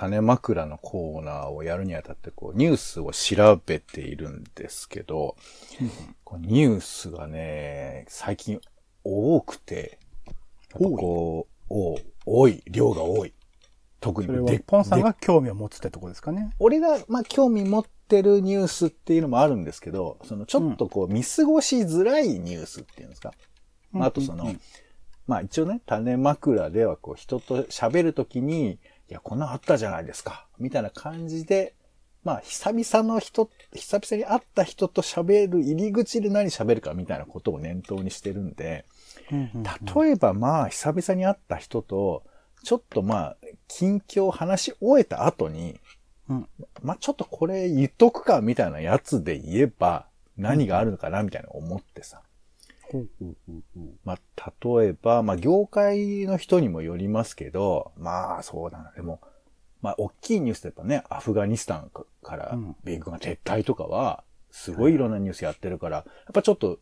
種枕のコーナーをやるにあたって、こう、ニュースを調べているんですけど、こうニュースがね、最近多くて、こう、お多い、量が多い。特にそれはで、ポンさんでが興味を持つってとこですかね。俺が、まあ、興味持ってるニュースっていうのもあるんですけど、その、ちょっとこう、見過ごしづらいニュースっていうんですか。まああとその、うんうんまあ一応ね、種枕ではこう人と喋るときに、いや、こんなんあったじゃないですか。みたいな感じで、まあ久々の人、久々に会った人と喋る入り口で何喋るかみたいなことを念頭にしてるんで、例えばまあ久々に会った人と、ちょっとまあ、近況を話し終えた後に、うんまあちょっとこれ言っとくかみたいなやつで言えば、何があるのかなみたいな思ってさ。まあ、例えば、まあ、業界の人にもよりますけど、まあ、そうだな。でも、まあ、大きいニュースでやっぱね、アフガニスタンからうん米軍が撤退とかは、すごいいろんなニュースやってるから、やっぱちょっと、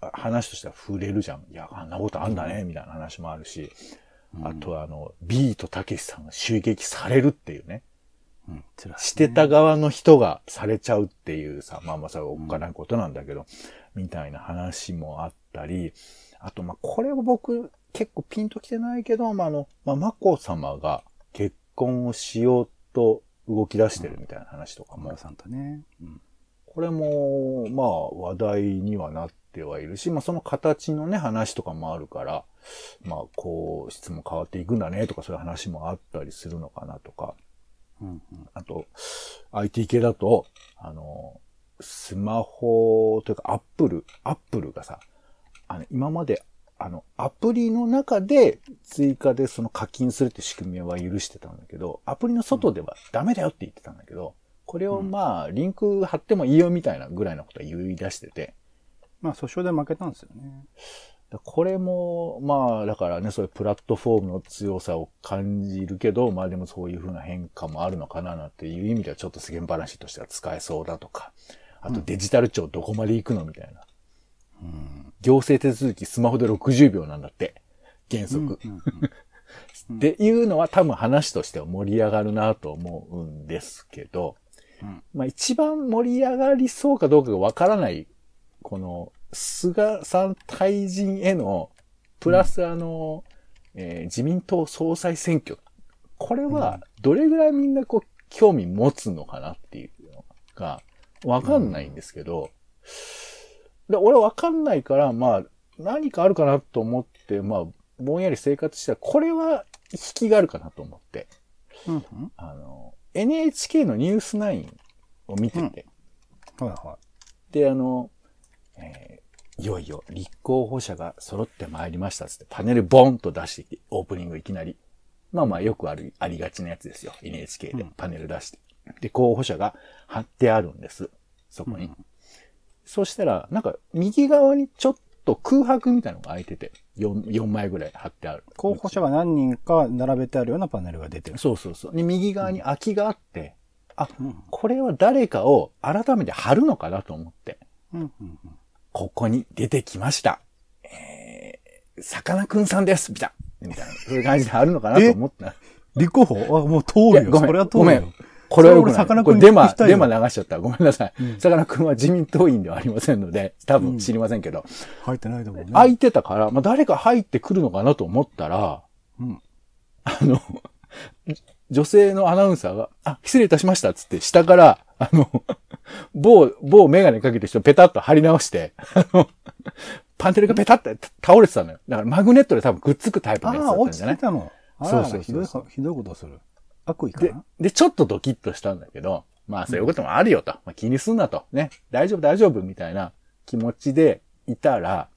あ話としては触れるじゃん。いや、あんなことあんだね、みたいな話もあるし、あとは、あの、ビートたけしさんが襲撃されるっていうね。うんしてた側の人がされちゃうっていうさ、まあまあそれはおっかないことなんだけど、みたいな話もあったり、あとまあこれは僕結構ピンときてないけど、まああの、まあ眞子様が結婚をしようと動き出してるみたいな話とかも、小村さんとね。うん。これもまあ話題にはなってはいるし、まあその形のね話とかもあるから、まあこう質も変わっていくんだねとかそういう話もあったりするのかなとか、うんうん。あと、IT 系だと、あの、スマホというかアップル、アップルがさ、あの、今まで、あの、アプリの中で追加でその課金するって仕組みは許してたんだけど、アプリの外ではダメだよって言ってたんだけど、これをまあ、リンク貼ってもいいよみたいなぐらいのことは言い出してて、まあ、訴訟で負けたんですよね。これも、まあ、だからね、そういうプラットフォームの強さを感じるけど、まあでもそういう風な変化もあるのかななんていう意味ではちょっと世間話としては使えそうだとか、あとデジタル庁どこまで行くのみたいな。うん。行政手続きスマホで60秒なんだって。原則。っていうのは多分話としては盛り上がるなと思うんですけど、うんまあ一番盛り上がりそうかどうかがわからない、この菅さん退陣への、プラスあの、えー自民党総裁選挙。これはどれぐらいみんなこう興味持つのかなっていうのがわかんないんですけど、で俺わかんないから、まあ何かあるかなと思って、まあぼんやり生活したら、これは引きがあるかなと思って。うんうん。あの、NHK のニュース9を見てて、はいはで、あの、えーいよいよ立候補者が揃ってまいりましたっつってパネルボンと出してきて、オープニングいきなり。まあまあよくある、ありがちなやつですよ。NHK でうんパネル出して。で、候補者が貼ってあるんです。そこに。うんそしたら、なんか右側にちょっと空白みたいなのが空いてて、4, 4枚ぐらい貼ってある。い。候補者が何人か並べてあるようなパネルが出てる。そうそうそう。で、右側に空きがあって、あ、うん。これは誰かを改めて貼るのかなと思って、うんうんうん。ここに出てきました。えー、さかなクンさんですみたいな。みたいな。そういう感じで貼るのかなと思った。立候補？あ、もう通るよ。ごめんそれは通るよ。ごめんこれはよくない。これデマデマ流しちゃった。ごめんなさい。うんさかなクンは自民党員ではありませんので、多分知りませんけど、入ってないと思うね。空いてたから、まあ誰か入ってくるのかなと思ったら、うん。あの、女性のアナウンサーが、あ、失礼いたしましたっつって、下から、あの、某、某メガネかけてる人ペタッと貼り直して、あの、パンテルがペタッと倒れてたのよ。だからマグネットで多分くっつくタイプのやつだああ、ったんじゃない？落ちてたの。あらそうそうひどいか、ひどいことする。悪意かでな、で、ちょっとドキッとしたんだけど、まあそういうこともあるよと。まあ気にすんなと。ね。大丈夫大丈夫みたいな気持ちでいたら、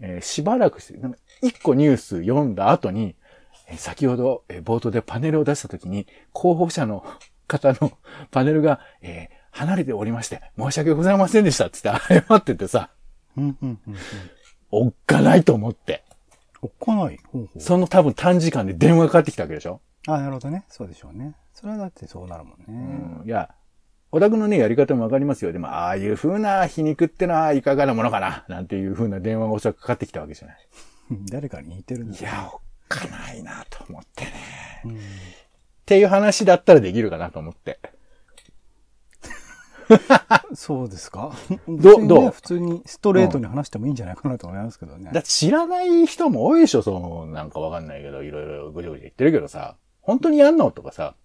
えーしばらくして、なんか一個ニュース読んだ後に、えー先ほど、えー冒頭でパネルを出した時に、候補者の方の パネルが、えー離れておりまして、申し訳ございませんでしたって言って謝っててさ、うん、うん、うん。うんおっかないと思って。おっかない。その多分短時間で電話がかかってきたわけでしょ？あ、なるほどね。そうでしょうね。それはだってそうなるもんうね。んいや、オタクのね、やり方もわかりますよ。でも、ああいう風な皮肉ってのはいかがなものかな？なんていう風な電話がおそらくかかってきたわけじゃない。誰かに似てるんだいや、おっかないなと思ってね。うん。っていう話だったらできるかなと思って。そうですか？どねどう？普通にストレートに話してもいいんじゃないかなと思いますけどね。だって知らない人も多いでしょ、その、なんかわかんないけど、いろいろぐちゃぐちゃ言ってるけどさ、本当にやんの？とかさ、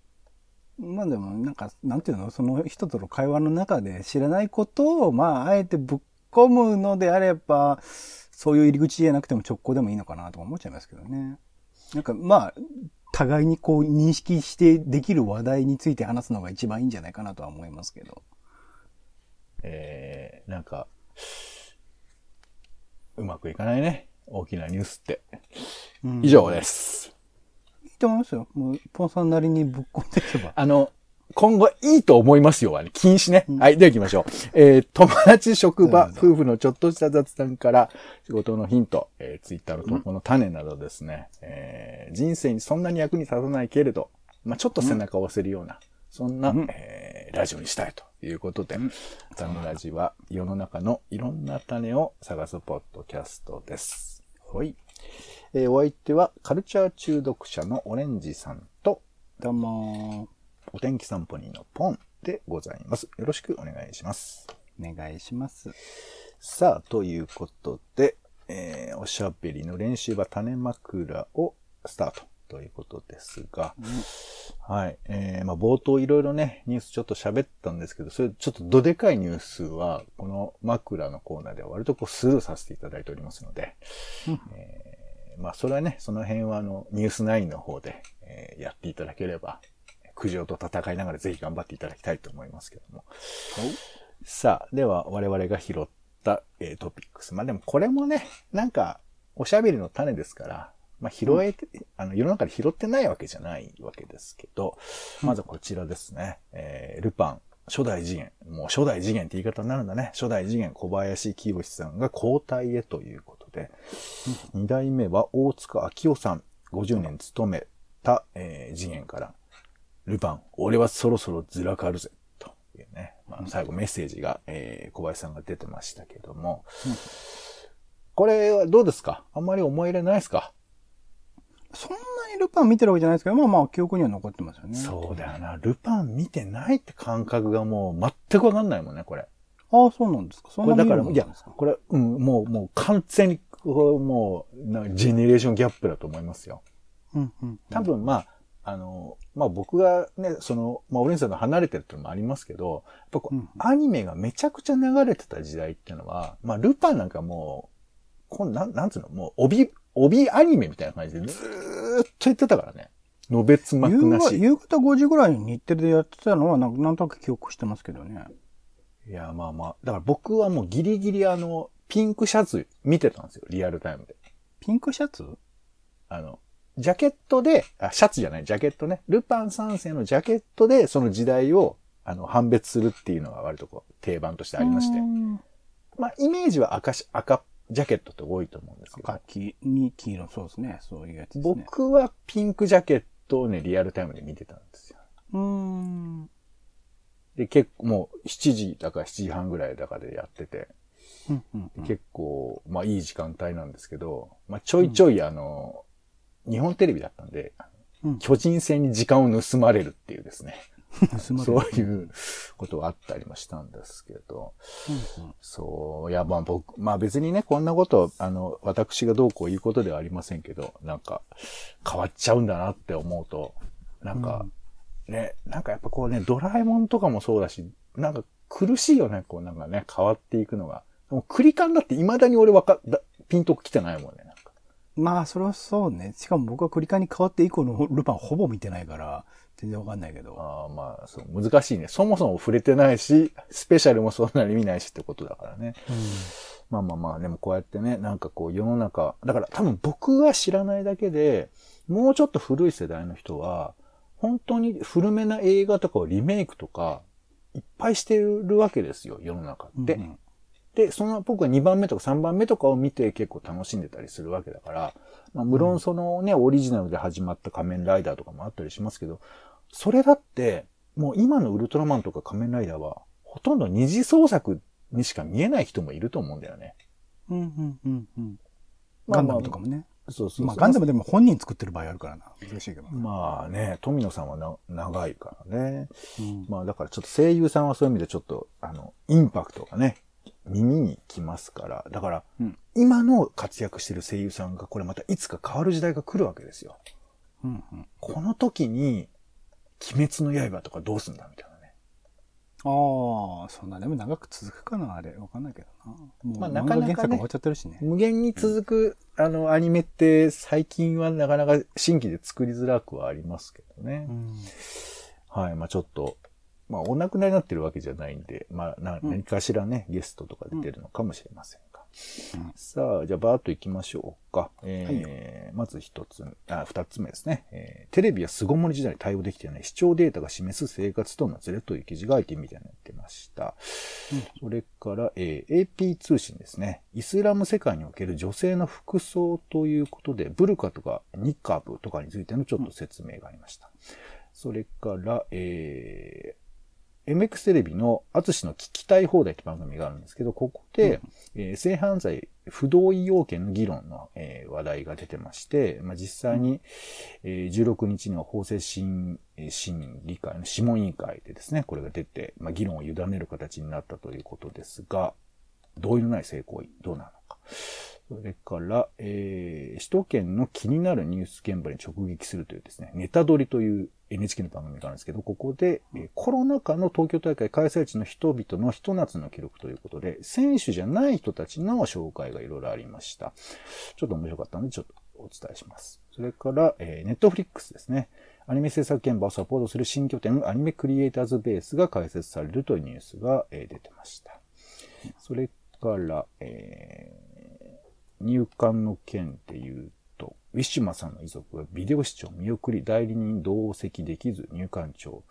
まあでも、なんか、なんていうのその人との会話の中で知らないことを、まあ、あえてぶっ込むのであれば、そういう入り口じゃなくても直行でもいいのかなとか思っちゃいますけどね。なんか、まあ、互いにこう認識してできる話題について話すのが一番いいんじゃないかなとは思いますけど。えー、なんか、うまくいかないね。大きなニュースって。以上です。と思いますよ。もう、ポンさんなりにぶっ込んでいけば。あの、今後いいと思いますよはね、禁止ね。うんはい、では行きましょう。えー、友達、職場、夫婦のちょっとした雑談から、仕事のヒント、えー、ツイッターの投稿の種などですね、えー、人生にそんなに役に立たないけれど、まあちょっと背中を押せるような、そんな、うんえー、ラジオにしたいということで、うん種ラジは世の中のいろんな種を探すポッドキャストです。はい。えー、お相手はカルチャー中毒者のオレンジさんと、どうもお天気散歩人のポンでございます。よろしくお願いします。お願いします。さあ、ということで、えー、おしゃべりの練習は種枕をスタートということですが、はい。えー、まあ冒頭いろいろね、ニュースちょっと喋ったんですけど、それちょっとどでかいニュースは、この枕のコーナーでは割とこうスルーさせていただいておりますので、うんえーまあそれはね、その辺はあの、ニュース9の方で、えーやっていただければ、苦情と戦いながらぜひ頑張っていただきたいと思いますけども。さあ、では我々が拾った、えートピックス。まあでもこれもね、なんか、おしゃべりの種ですから、まあ拾えて、あの、世の中で拾ってないわけじゃないわけですけど、まずはこちらですね。えールパン、初代次元。もう初代次元って言い方になるんだね。初代次元小林清さんが交代へということで、二代目は大塚明夫さん、50年勤めた、えー次元から、ルパン、俺はそろそろずらかるぜ。というね。まあ、最後メッセージが、えー小林さんが出てましたけども。これはどうですか？あんまり思い入れないですか、そんなにルパン見てるわけじゃないですけど、まあまあ記憶には残ってますよね。そうだよな。ルパン見てないって感覚がもう全くわかんないもんね、これ。ああ、そうなんですか。そんなこれだから、いやこれ、うん、もう、もう完全に、こうもう、なジェネレーションギャップだと思いますよ。うんうん。多分、まあ、あの、まあ僕がね、その、まあオレンジさんと離れてるっていうのもありますけど、やっぱこう、うんアニメがめちゃくちゃ流れてた時代っていうのは、まあルパンなんかもう、こんなん、なんつうの、もう帯、帯アニメみたいな感じでずーっと言ってたからね。のべつ幕夕なし。方夕方5時ぐらいに日テレでやってたのはなんなんとなく記憶してますけどね。いや、まあまあ、だから僕はもうギリギリあの、ピンクシャツ見てたんですよ、リアルタイムで。ピンクシャツ？あの、ジャケットで、あ、シャツじゃない、ジャケットね。ルパン三世のジャケットで、その時代を、あの、判別するっていうのが割とこう、定番としてありましてう。んまあ、イメージは赤し、赤ジャケットって多いと思うんですけど赤、黄に黄色、そうですね。そういうやつですね。僕はピンクジャケットをね、リアルタイムで見てたんですよ。うーん。で、結構もう7時だか7時半ぐらいだかでやってて、うんうんうん。結構、まあいい時間帯なんですけど、まあちょいちょいあの、日本テレビだったんで、うん。巨人戦に時間を盗まれるっていうですね。盗まれる。そういうことがあったりもしたんですけど、うんうん。そう、いや、まあ僕、まあ別にね、こんなこと、あの、私がどうこう言うことではありませんけど、なんか、変わっちゃうんだなって思うと、なんか、ね、なんかやっぱこうね、ドラえもんとかもそうだし、なんか苦しいよね、こうなんかね、変わっていくのが。もうクリカンだって未だに俺わかだ、ピンときてないもんね、なんか。まあ、それはそうね。しかも僕はクリカンに変わって以降のルパンほぼ見てないから、全然わかんないけど。ああまあ、そう、難しいね。そもそも触れてないし、スペシャルもそんなに見ないしってことだからね。まあまあまあ、でもこうやってね、なんかこう世の中、だから多分僕が知らないだけで、もうちょっと古い世代の人は、本当に古めな映画とかをリメイクとか、いっぱいしてるわけですよ、世の中って。うんうんで、その僕は2番目とか3番目とかを見て結構楽しんでたりするわけだから、まあ無論そのね、オリジナルで始まった仮面ライダーとかもあったりしますけど、それだって、もう今のウルトラマンとか仮面ライダーは、ほとんど二次創作にしか見えない人もいると思うんだよね。うんうんうんうん。ガンダムとかもね。そうそうまあ、ガンダムでも本人作ってる場合あるからな。難しいけど。まあね、富野さんはな長いからね。うんまあだからちょっと声優さんはそういう意味でちょっと、あの、インパクトがね、耳にきますから。だから、うん今の活躍してる声優さんがこれまたいつか変わる時代が来るわけですよ。うんうんこの時に、鬼滅の刃とかどうすんだみたいなね。ああ、そんなでも長く続くかな、あれ。わかんないけどな。もう、まあ漫なかなかね画原作終わっちゃってるしね。無限に続く、あの、アニメって最近はなかなか新規で作りづらくはありますけどね。うんはい。まあちょっと、まあお亡くなりになってるわけじゃないんで、まあ何かしらね、ゲストとかで出るのかもしれませんさあ、じゃあバーッと行きましょうか。えーまず一つ、あ、二つ目ですね。えーテレビや巣ごもり時代に対応できていない視聴データが示す生活とのズレという記事が IT メディアになってました。それから、えー AP 通信ですね。イスラム世界における女性の服装ということで、ブルカとかニカブとかについてのちょっと説明がありました。それから、えー MX テレビの淳の聞きたい放題って番組があるんですけど、ここで、えー性犯罪不同意要件の議論の、えー話題が出てまして、まあ、実際に、えー16日には法制審議会の諮問委員会でですね、これが出て、まあ、議論を委ねる形になったということですが、同意のない性行為、どうなのか。それから、えー首都圏の気になるニュース現場に直撃するというですね、ネタドリという NHK の番組があるんですけど、ここで、えーコロナ禍の東京大会開催地の人々のひと夏の記録ということで、選手じゃない人たちの紹介がいろいろありました。ちょっと面白かったので、ちょっとお伝えします。それから、えー、ネットフリックスですね。アニメ制作現場をサポートする新拠点、アニメクリエイターズベースが開設されるというニュースが、えー出てました。それから、えー入管の件で言うと、ウィッシュマさんの遺族がビデオ視聴見送り代理人同席できず入管庁、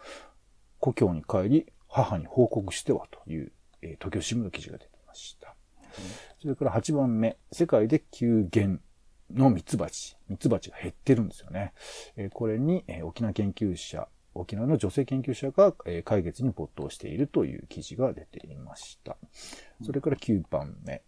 故郷に帰り母に報告してはという、えー東京新聞の記事が出てました。それから8番目、世界で急減のミツバチ。ミツバチが減ってるんですよね。えーこれに、えー沖縄研究者、沖縄の女性研究者が、えー解決に没頭しているという記事が出ていました。それから9番目、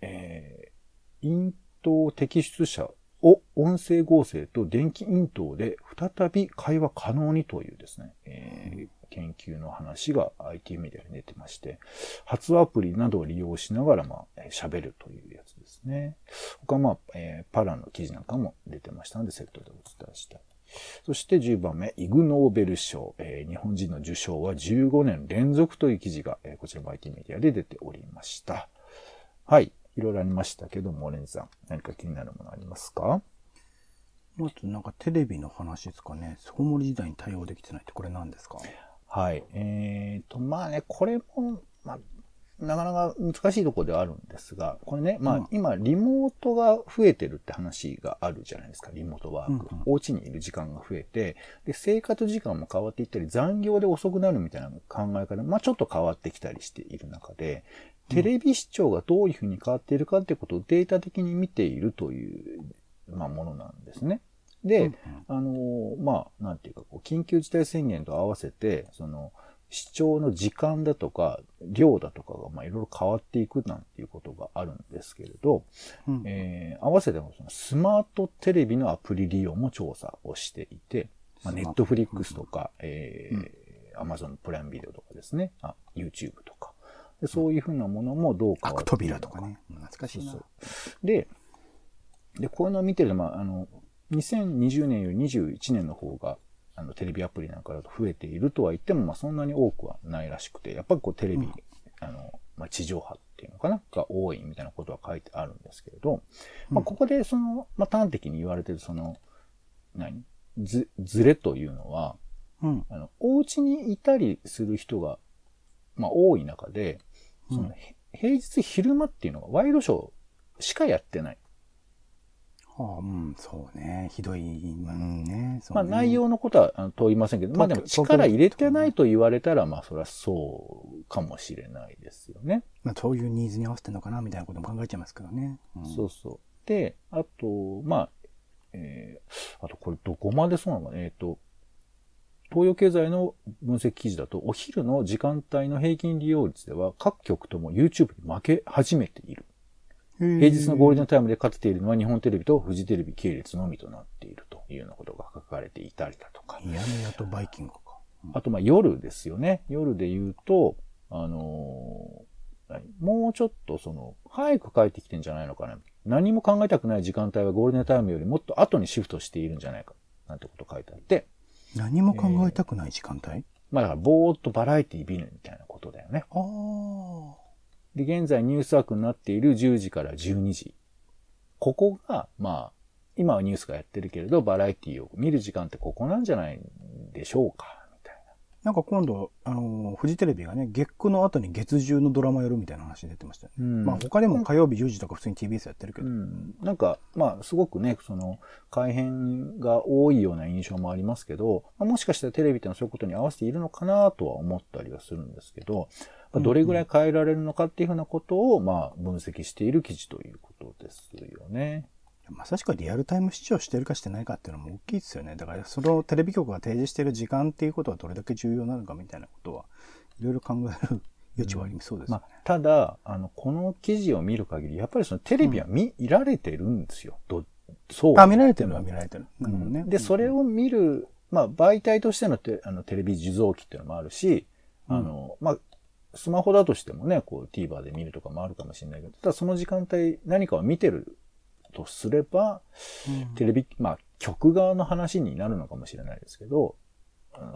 えー、咽頭摘出者を音声合成と電気咽頭で再び会話可能にというですね、えー研究の話が IT メディアに出てまして、発アプリなどを利用しながら、まあ、喋るというやつですね。他、まあ、えーパラの記事なんかも出てましたので、セットでお伝えしたい。そして10番目、イグ・ノーベル賞、えー日本人の受賞は15年連続という記事が、えーこちらも IT メディアで出ておりました。はい。いろいろありましたけども、オレンジさん、何か気になるものありますか？まずなんかテレビの話ですかね。巣ごもり時代に対応できてないってこれ何ですか？はい。えーと、まあね、これも、まあ、なかなか難しいところではあるんですが、これね、まあ、うん今、リモートが増えてるって話があるじゃないですか、リモートワーク。うんうんお家にいる時間が増えて、で、生活時間も変わっていったり、残業で遅くなるみたいな考え方、まあ、ちょっと変わってきたりしている中で、テレビ視聴がどういうふうに変わっているかってことをデータ的に見ているという、まあ、ものなんですね。で、うんあのーまあ、なんていうか、こう、緊急事態宣言と合わせて、その、視聴の時間だとか、量だとかが、まあ、いろいろ変わっていくなんていうことがあるんですけれど、うん。えー合わせてもそのスマートテレビのアプリ利用も調査をしていて、まあ、ネットト。フリックスとか、えー、アマゾンプライムビデオとかですね、あ、YouTube とか。でそういうふうなものもどう変わ悪っているの扉とかね。懐かしいな。そうそうで、で、こういうのを見てると、まあ、あの、2020年より21年の方が、あの、テレビアプリなんかだと増えているとは言っても、まあ、そんなに多くはないらしくて、やっぱりこう、テレビ、うんあの、まあ、地上波っていうのかなが多いみたいなことは書いてあるんですけれど、まあ、ここでその、まあ、端的に言われてるその、何？ず、ずれというのは、うん。あの、お家にいたりする人が、まあ、多い中で、その、うんへ平日昼間っていうのがワイドショーしかやってない。はあ、うん、そうね。ひどい、うんね。そうまあ、ね内容のことはあの問いませんけど、まあでも力入れてないと言われたら、まあ、それはそうかもしれないですよね。まあ、そういうニーズに合わせてるのかなみたいなことも考えちゃいますけどね。うんそうそう。で、あと、まあ、えー、あとこれどこまでそうなのかなえっ、と、東洋経済の分析記事だと、お昼の時間帯の平均利用率では、各局とも YouTube に負け始めている。平日のゴールデンタイムで勝てているのは日本テレビとフジテレビ系列のみとなっているというようなことが書かれていたりだとか。やめやとバイキングか。あと、まあ夜ですよね。夜で言うと、あのー何もうちょっとその、早く帰ってきてんじゃないのかな。何も考えたくない時間帯はゴールデンタイムよりもっと後にシフトしているんじゃないか。なんてこと書いてあって。何も考えたくない時間帯、まあだから、ぼーっとバラエティ見るみたいなことだよね。ああ。で、現在ニュース枠になっている10時から12時。ここが、まあ、今はニュースがやってるけれど、バラエティを見る時間ってここなんじゃないでしょうか、なんか今度、あのーフジテレビがね、月9の後に月10のドラマやるみたいな話出てましたよね。な。うんまあ他でも火曜日10時とか普通に TBS やってるけど。うん、なんか、まあ、すごくね、その、改変が多いような印象もありますけど、まあ、もしかしたらテレビってのはそういうことに合わせているのかなとは思ったりはするんですけど、まあ、どれぐらい変えられるのかっていうふうなことを、まあ、分析している記事ということですよね。まさしくリアルタイム視聴してるかしてないかっていうのも大きいですよね。だからそのテレビ局が提示してる時間っていうことはどれだけ重要なのかみたいなことは、いろいろ考える余地はありそうですよね。まあ、ただ、あの、この記事を見る限り、やっぱりそのテレビは見、られてるんですよ。どそう。あ、見られてるのは見られてる。なるほどね。で、それを見る、まあ、媒体としてのテあのテレビ受像機っていうのもあるし、うんあの、まあ、スマホだとしてもね、こう TVer で見るとかもあるかもしれないけど、ただその時間帯何かを見てるとすれば、うん。テレビ、まあ、局側の話になるのかもしれないですけど、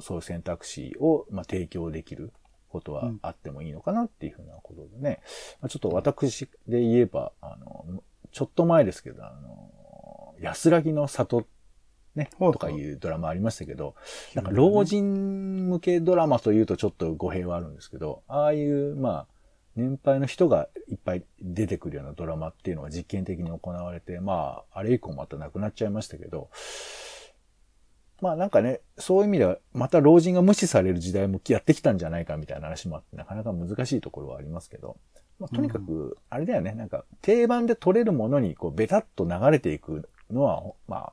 そういう選択肢を、まあ、提供できることはあってもいいのかなっていうふうなことでね、まあ、ちょっと私で言えば、あの、ちょっと前ですけど、あの、安らぎの里ね、とかいうドラマありましたけど、なんか老人向けドラマというとちょっと語弊はあるんですけど、ああいう、まあ、年配の人がいっぱい出てくるようなドラマっていうのが実験的に行われて、まあ、あれ以降またなくなっちゃいましたけど、まあなんかね、そういう意味では、また老人が無視される時代もやってきたんじゃないかみたいな話もあって、なかなか難しいところはありますけど、まあ、とにかく、あれだよね、なんか定番で取れるものにこうベタっと流れていくのは、まあ、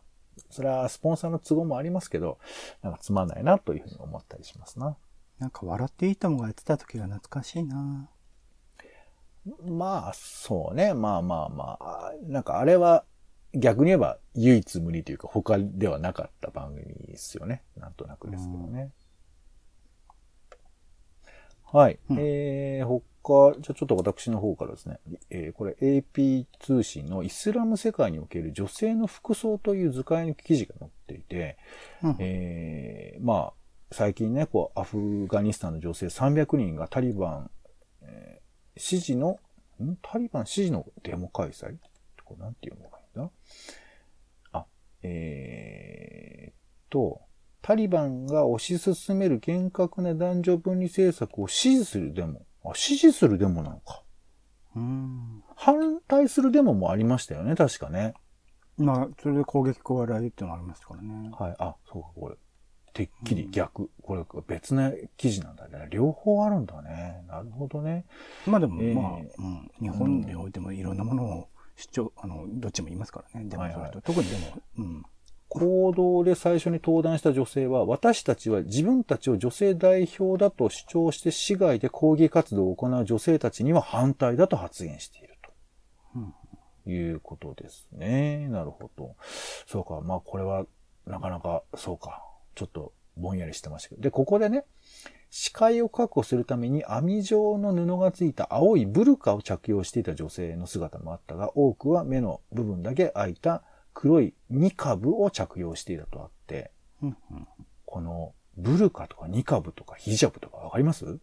それはスポンサーの都合もありますけど、なんかつまんないなというふうに思ったりしますな。なんか笑っていいともがやってた時が懐かしいなまあ、そうね。まあまあまあ、なんかあれは逆に言えば唯一無二というか他ではなかった番組ですよね。なんとなくですけどね。はい。うんえー、他、じゃあちょっと私の方からですね。えー、これ AP 通信のイスラム世界における女性の服装という図解の記事が載っていて、うんえー、まあ、最近ね、こう、アフガニスタンの女性300人がタリバン、えー支持の、ん？タリバン支持のデモ開催？これなんていうのがいいんだ？あ、えーっと、タリバンが推し進める厳格な男女分離政策を支持するデモ。あ、支持するデモなのか。うん。反対するデモもありましたよね、確かね。まあ、それで攻撃加えられるっていうのがありますからね。はい。あ、そうか、これ。てっきり逆。これ別な記事なんだね。両方あるんだね。なるほどね。まあでも、えーまあ、うん、日本においてもいろんなものを主張、あの、どっちも言いますからね。でも、はいはい特にでも、うん。行動で最初に登壇した女性は、私たちは自分たちを女性代表だと主張して市外で抗議活動を行う女性たちには反対だと発言しているうんということですね。なるほど。そうか。まあこれはなかなかそうか。ちょっとぼんやりしてましたけど。で、ここでね、視界を確保するために網状の布がついた青いブルカを着用していた女性の姿もあったが、多くは目の部分だけ開いた黒いニカブを着用していたとあって、うんうんこのブルカとかニカブとかヒジャブとかわかります？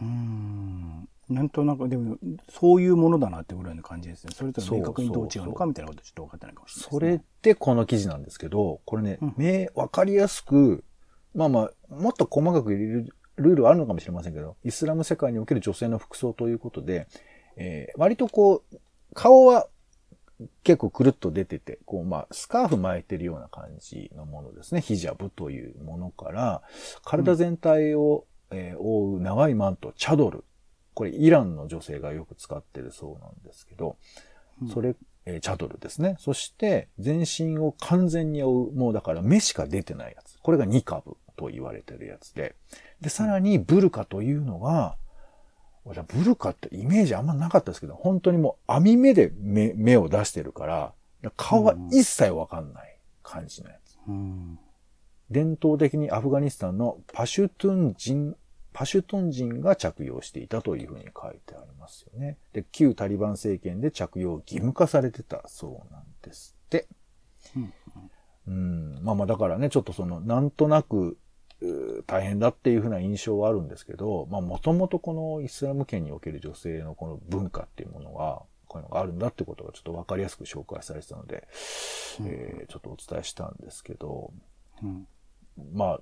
うん。なんとなく、でも、そういうものだなってぐらいの感じですね。それとは明確にどう違うのかみたいなことちょっと分かってないかもしれないそですね、れでこの記事なんですけど、これねうん、明、わかりやすく、まあまあ、もっと細かく入れるルールはあるのかもしれませんけど、イスラム世界における女性の服装ということで、えー割とこう、顔は結構くるっと出てて、こう、まあ、スカーフ巻いてるような感じのものですね。ヒジャブというものから、体全体を、えー覆う長いマント、チャドル。これ、イランの女性がよく使ってるそうなんですけど、うんそれ、えーチャドルですね。そして、全身を完全に覆う、もうだから目しか出てないやつ。これがニカブと言われてるやつで。で、さらにブルカというのが、俺ブルカってイメージあんまなかったですけど、本当にもう網目で目目を出してるから、顔は一切わかんない感じのやつ。うん。伝統的にアフガニスタンのパシュトゥン人、パシュトン人が着用していたというふうに書いてありますよね。で、旧タリバン政権で着用義務化されてたそうなんですって。うんうん。まあまあだからね、ちょっとその、なんとなく、大変だっていうふうな印象はあるんですけど、まあもともとこのイスラム圏における女性のこの文化っていうものは、こういうのがあるんだってことがちょっとわかりやすく紹介されてたので、えーちょっとお伝えしたんですけど、うん。まあ、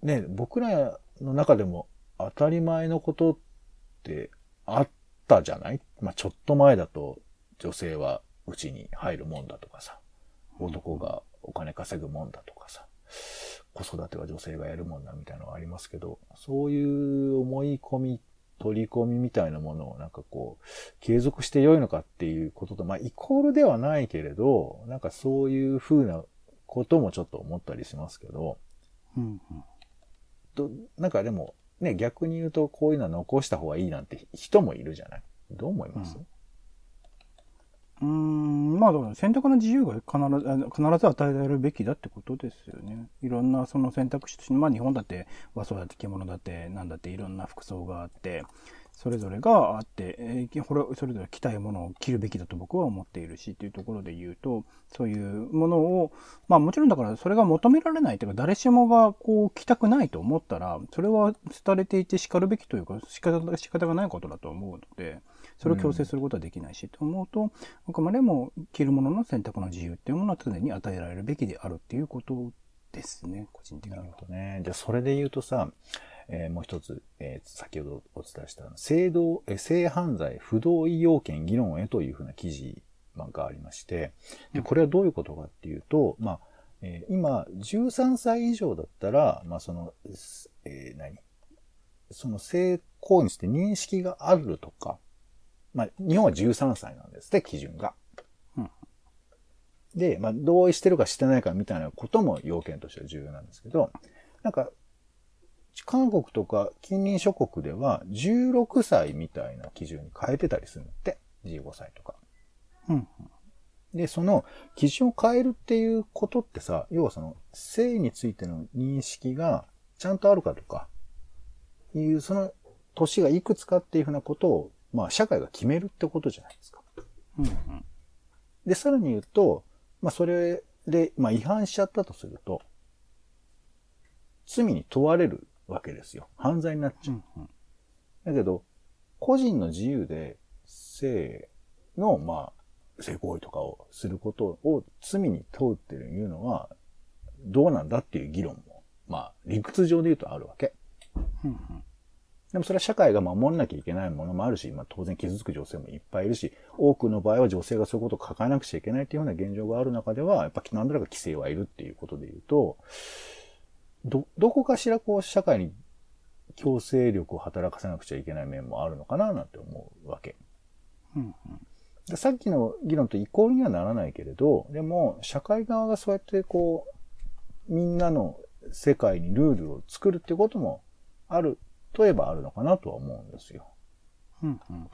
ね、僕らの中でも当たり前のことってあったじゃない？まあちょっと前だと女性はうちに入るもんだとかさ、男がお金稼ぐもんだとかさ、子育ては女性がやるもんだみたいなのがありますけど、そういう思い込み、取り込みみたいなものをなんかこう、継続して良いのかっていうことと、まあイコールではないけれど、なんかそういう風なこともちょっと思ったりしますけど、うん。と、なんかでも、ね、逆に言うとこういうのは残した方がいいなんて人もいるじゃない？どう思います、うん、まあ、だから選択の自由が必ず必ず与えられるべきだってことですよね。いろんなその選択肢として、まあ日本だって和装だって着物だってなんだっていろんな服装があって、それぞれがあって、えー、それぞれ着たいものを着るべきだと僕は思っているしというところで言うと、そういうものを、まあもちろんだからそれが求められないというか、誰しもがこう着たくないと思ったら、それは廃れていて叱るべきというか、仕方仕方がないことだと思うので、それを強制することはできないし、と思うと、あくまでも着るものの選択の自由っていうものは常に与えられるべきであるっていうことですね、個人的にはなる。ほどね。じゃあ、それで言うとさ、えーもう一つ、えー先ほどお伝えした、性同、えー性犯罪不同意要件議論へというふうな記事まあがありまして、で、これはどういうことかっていうと、まあ、えー今、13歳以上だったら、まあ、その、すえー何？その性行為にして認識があるとか、まあ、日本は13歳なんですって、基準が。うん。で、まあ、同意してるかしてないかみたいなことも要件としては重要なんですけど、なんか、韓国とか近隣諸国では16歳みたいな基準に変えてたりするんだって。15歳とか。うん。で、その基準を変えるっていうことってさ、要はその性についての認識がちゃんとあるかとか、いう、その年がいくつかっていうふうなことを、まあ社会が決めるってことじゃないですか。うん。で、さらに言うと、まあそれで、まあ違反しちゃったとすると、罪に問われるわけですよ。犯罪になっちゃう。うん。だけど、個人の自由で性の、まあ、性行為とかをすることを罪に問うっていうのは、どうなんだっていう議論も、まあ、理屈上で言うとあるわけ。うん。でもそれは社会が守んなきゃいけないものもあるし、まあ当然傷つく女性もいっぱいいるし、多くの場合は女性がそういうことを抱えなくちゃいけないっていうような現状がある中では、やっぱ何らか規制はいるっていうことで言うと、ど、どこかしらこう社会に強制力を働かせなくちゃいけない面もあるのかななんて思うわけ。うん。でさっきの議論とイコールにはならないけれど、でも社会側がそうやってこう、みんなの世界にルールを作るっていうこともあるといえばあるのかなとは思うんですよ。うん。うん。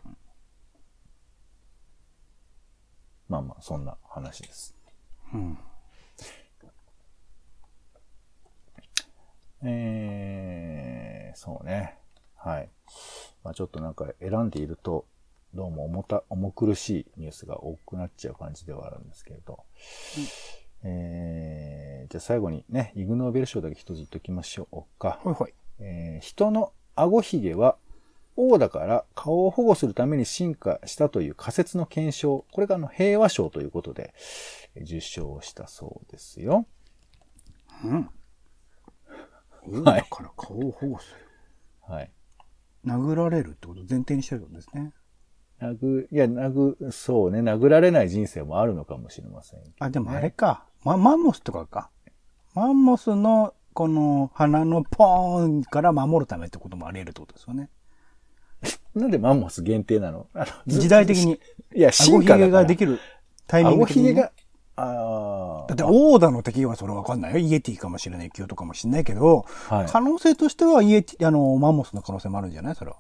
まあまあ、そんな話です。うん。えー、そうね。はい。まあちょっとなんか選んでいると、どうも重た、重苦しいニュースが多くなっちゃう感じではあるんですけれど。えー、じゃあ最後にね、イグ・ノーベル賞だけ一つ言っときましょうか。はいはい。えー人の顎ひげは王だから顔を保護するために進化したという仮説の検証。これがあの平和賞ということでえー受賞したそうですよ。うん。はいだから顔を保護する。はい。殴られるってことを前提にしてるってことですね。殴、いや、殴、そうね、殴られない人生もあるのかもしれませんね、あ、でもあれか。ま、マンモスとかか。マンモスのこの鼻のポーンから守るためってこともあり得るってことですよね。なんでマンモス限定なの？あのず時代的に。いや、進顎ひ化だから。げができるタイミング的に、ね。顎ひげが、ああ。だって、オーダの敵はそれわかんないよ。イエティかもしれない、キヨとかもしれないけど、はい。可能性としてはイエティ、あの、マンモスの可能性もあるんじゃない？それは。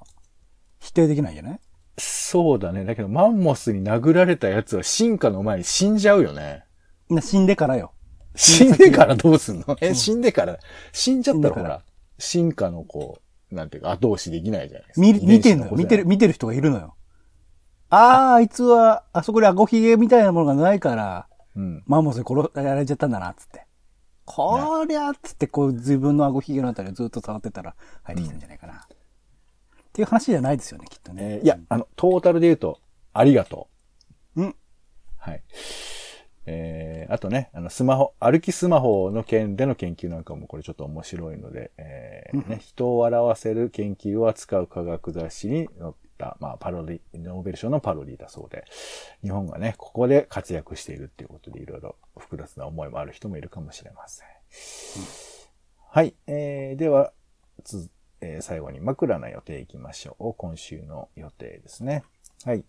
否定できないんじゃないそうだね。だけど、マンモスに殴られたやつは進化の前に死んじゃうよね。な死んでからよ。死んでからどうすんの？え、うん死んでから、死んじゃったらほら、進化のこう、なんていうか、後押しできないじゃないですか。見、見てんのよ。見てる、見てる人がいるのよ。ああ、あいつは、あそこにアゴヒゲみたいなものがないから、うん。マンモスに殺られちゃったんだな、つって。こりゃ、つって、こう、自分のアゴヒゲのあたりをずっと触ってたら、入ってきたんじゃないかな。っていう話じゃないですよね、きっとね。えーいや、あの、トータルで言うと、ありがとう。うん。はい。えー、あとね、あの、スマホ、歩きスマホの件での研究なんかもこれちょっと面白いので、えーね、人を笑わせる研究を扱う科学雑誌に載った、まあ、パロディ、ノーベル賞のパロディだそうで、日本がね、ここで活躍しているっていうことでいろいろ複雑な思いもある人もいるかもしれません。はい、えー、では、つ、えー最後に枕の予定いきましょう。今週の予定ですね。はい。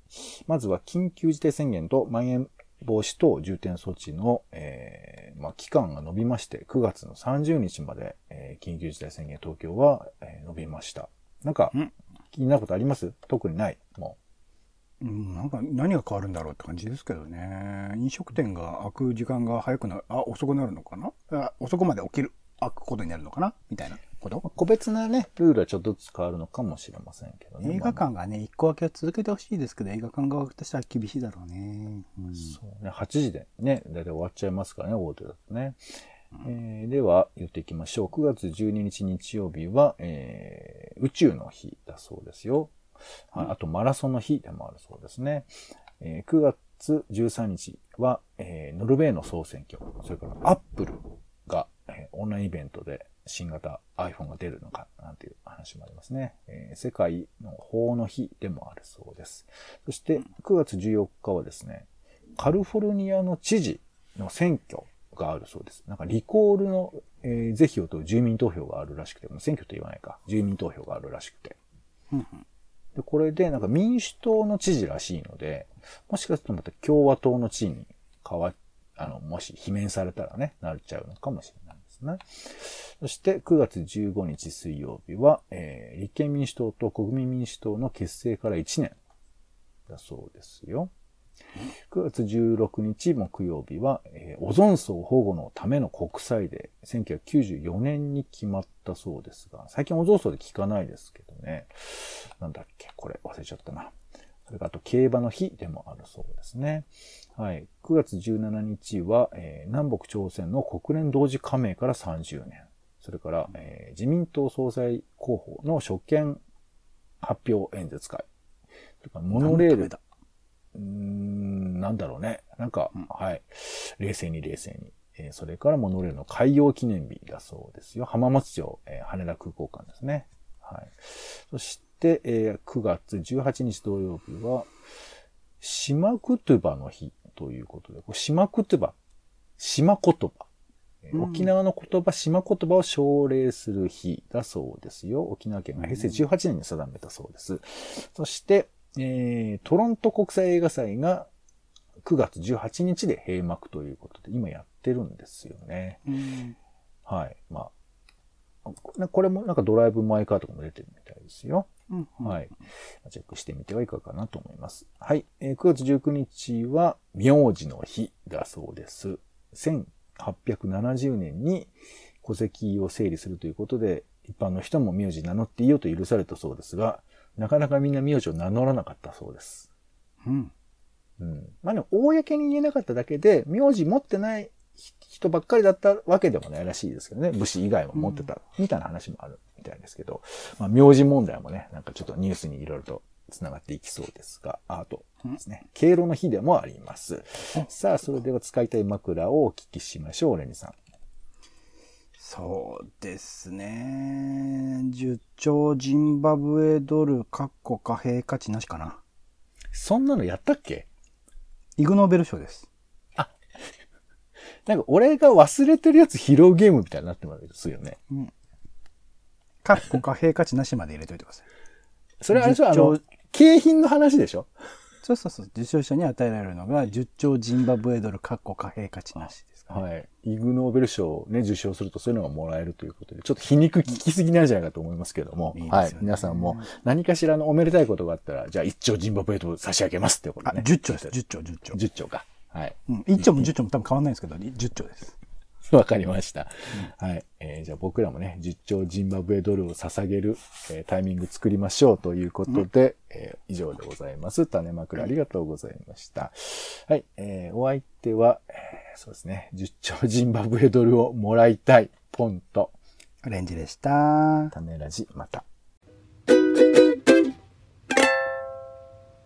まずは緊急事態宣言とまん延防止等重点措置の、えーまあ、期間が延びまして、9月の30日まで、えー緊急事態宣言東京は、えー伸びました。なんか、気になることあります？特にない。もうん、なんか何が変わるんだろうって感じですけどね。飲食店が開く時間が早くなる、あ、遅くなるのかな？あ遅くまで起きる、開くことになるのかな？みたいなこと？う、個別なね、ルールはちょっとずつ変わるのかもしれませんけどね。映画館がね、一個分けは続けてほしいですけど、映画館側としては厳しいだろうね。うんそうね、8時でね、だいたい終わっちゃいますからね、大手だとね。えーでは、言っていきましょう。9月12日日曜日は、えー宇宙の日だそうですよ。はいあと、マラソンの日でもあるそうですね。えー9月13日は、えーノルウェーの総選挙。それから、アップルが、えーオンラインイベントで新型 iPhone が出るのか、なんていう話もありますね。えー世界の法の日でもあるそうです。そして、9月14日はですね、カリフォルニアの知事の選挙があるそうです。なんかリコールの、えー是非を問う住民投票があるらしくて、選挙と言わないか、住民投票があるらしくて。うんで、これでなんか民主党の知事らしいので、もしかするとまた共和党の知事に変わ、あの、もし罷免されたらね、なっちゃうのかもしれないですね。そして9月15日水曜日は、えー立憲民主党と国民民主党の結成から1年だそうですよ。9月16日木曜日は、えーオゾン層保護のための国際デー、1994年に決まったそうですが、最近オゾン層で聞かないですけどね。なんだっけ？これ忘れちゃったな。それからあと競馬の日でもあるそうですね。はい。9月17日は、えー南北朝鮮の国連同時加盟から30年。それから、えー自民党総裁候補の所見発表演説会。それからモノレールだうーん、なんだろうね。なんか、うんはい。冷静に冷静に。えーそれからモノレールの開業記念日だそうですよ。浜松町、えー羽田空港間ですね。はい。そして、えー9月18日土曜日は、島クトゥバの日ということで、これ島クトゥバ、島言葉。沖縄の言葉、島言葉を奨励する日だそうですよ。沖縄県が平成18年に定めたそうです。そして、えートロント国際映画祭が9月18日で閉幕ということで、今やってるんですよね。うんはい。まあ、ここれもなんかドライブ・マイ・カーとかも出てるみたいですよ。うんはい。チェックしてみてはいかがかなと思います。はい。えー9月19日は、名字の日だそうです。1870年に戸籍を整理するということで、一般の人も名字名乗っていいよと許されたそうですが、なかなかみんな名字を名乗らなかったそうです。うん。うん。まあでも、公に言えなかっただけで、名字持ってない人ばっかりだったわけでもないらしいですけどね。武士以外も持ってた、みたいな話もあるみたいですけど、まあ、名字問題もね、なんかちょっとニュースにいろいろと繋がっていきそうですが、あとですね、敬老の日でもあります。さあ、それでは使いたい枕をお聞きしましょう、レニさん。そうですね。10兆ジンバブエドル、カッコ貨幣価値なしかな。そんなのやったっけ？イグノーベル賞です。なんか俺が忘れてるやつ拾うゲームみたいになってますよね。カッコ貨幣価値なしまで入れといてください。それあれでしょ？あ10兆の、景品の話でしょ？そうそうそう。受賞者に与えられるのが10兆ジンバブエドル、カッコ貨幣価値なしですかはい。イグ・ノーベル賞をね、受賞するとそういうのがもらえるということで、ちょっと皮肉聞きすぎなんじゃないかと思いますけども、いいねはい。皆さんも何かしらのおめでたいことがあったら、じゃあ一丁ジンバブエドル差し上げますってことね。10兆です。10兆、10兆。10丁か。はい。うん。1兆も10兆も多分変わんないんですけど、10兆です。わかりました。はい。えーじゃあ僕らもね、10兆ジンバブエドルを捧げる、えータイミング作りましょうということで、えー以上でございます。種枕ありがとうございました。はい。えーお相手は、えーそうですね、10兆ジンバブエドルをもらいたい、ポンと、レンジでした。種ラジ、また。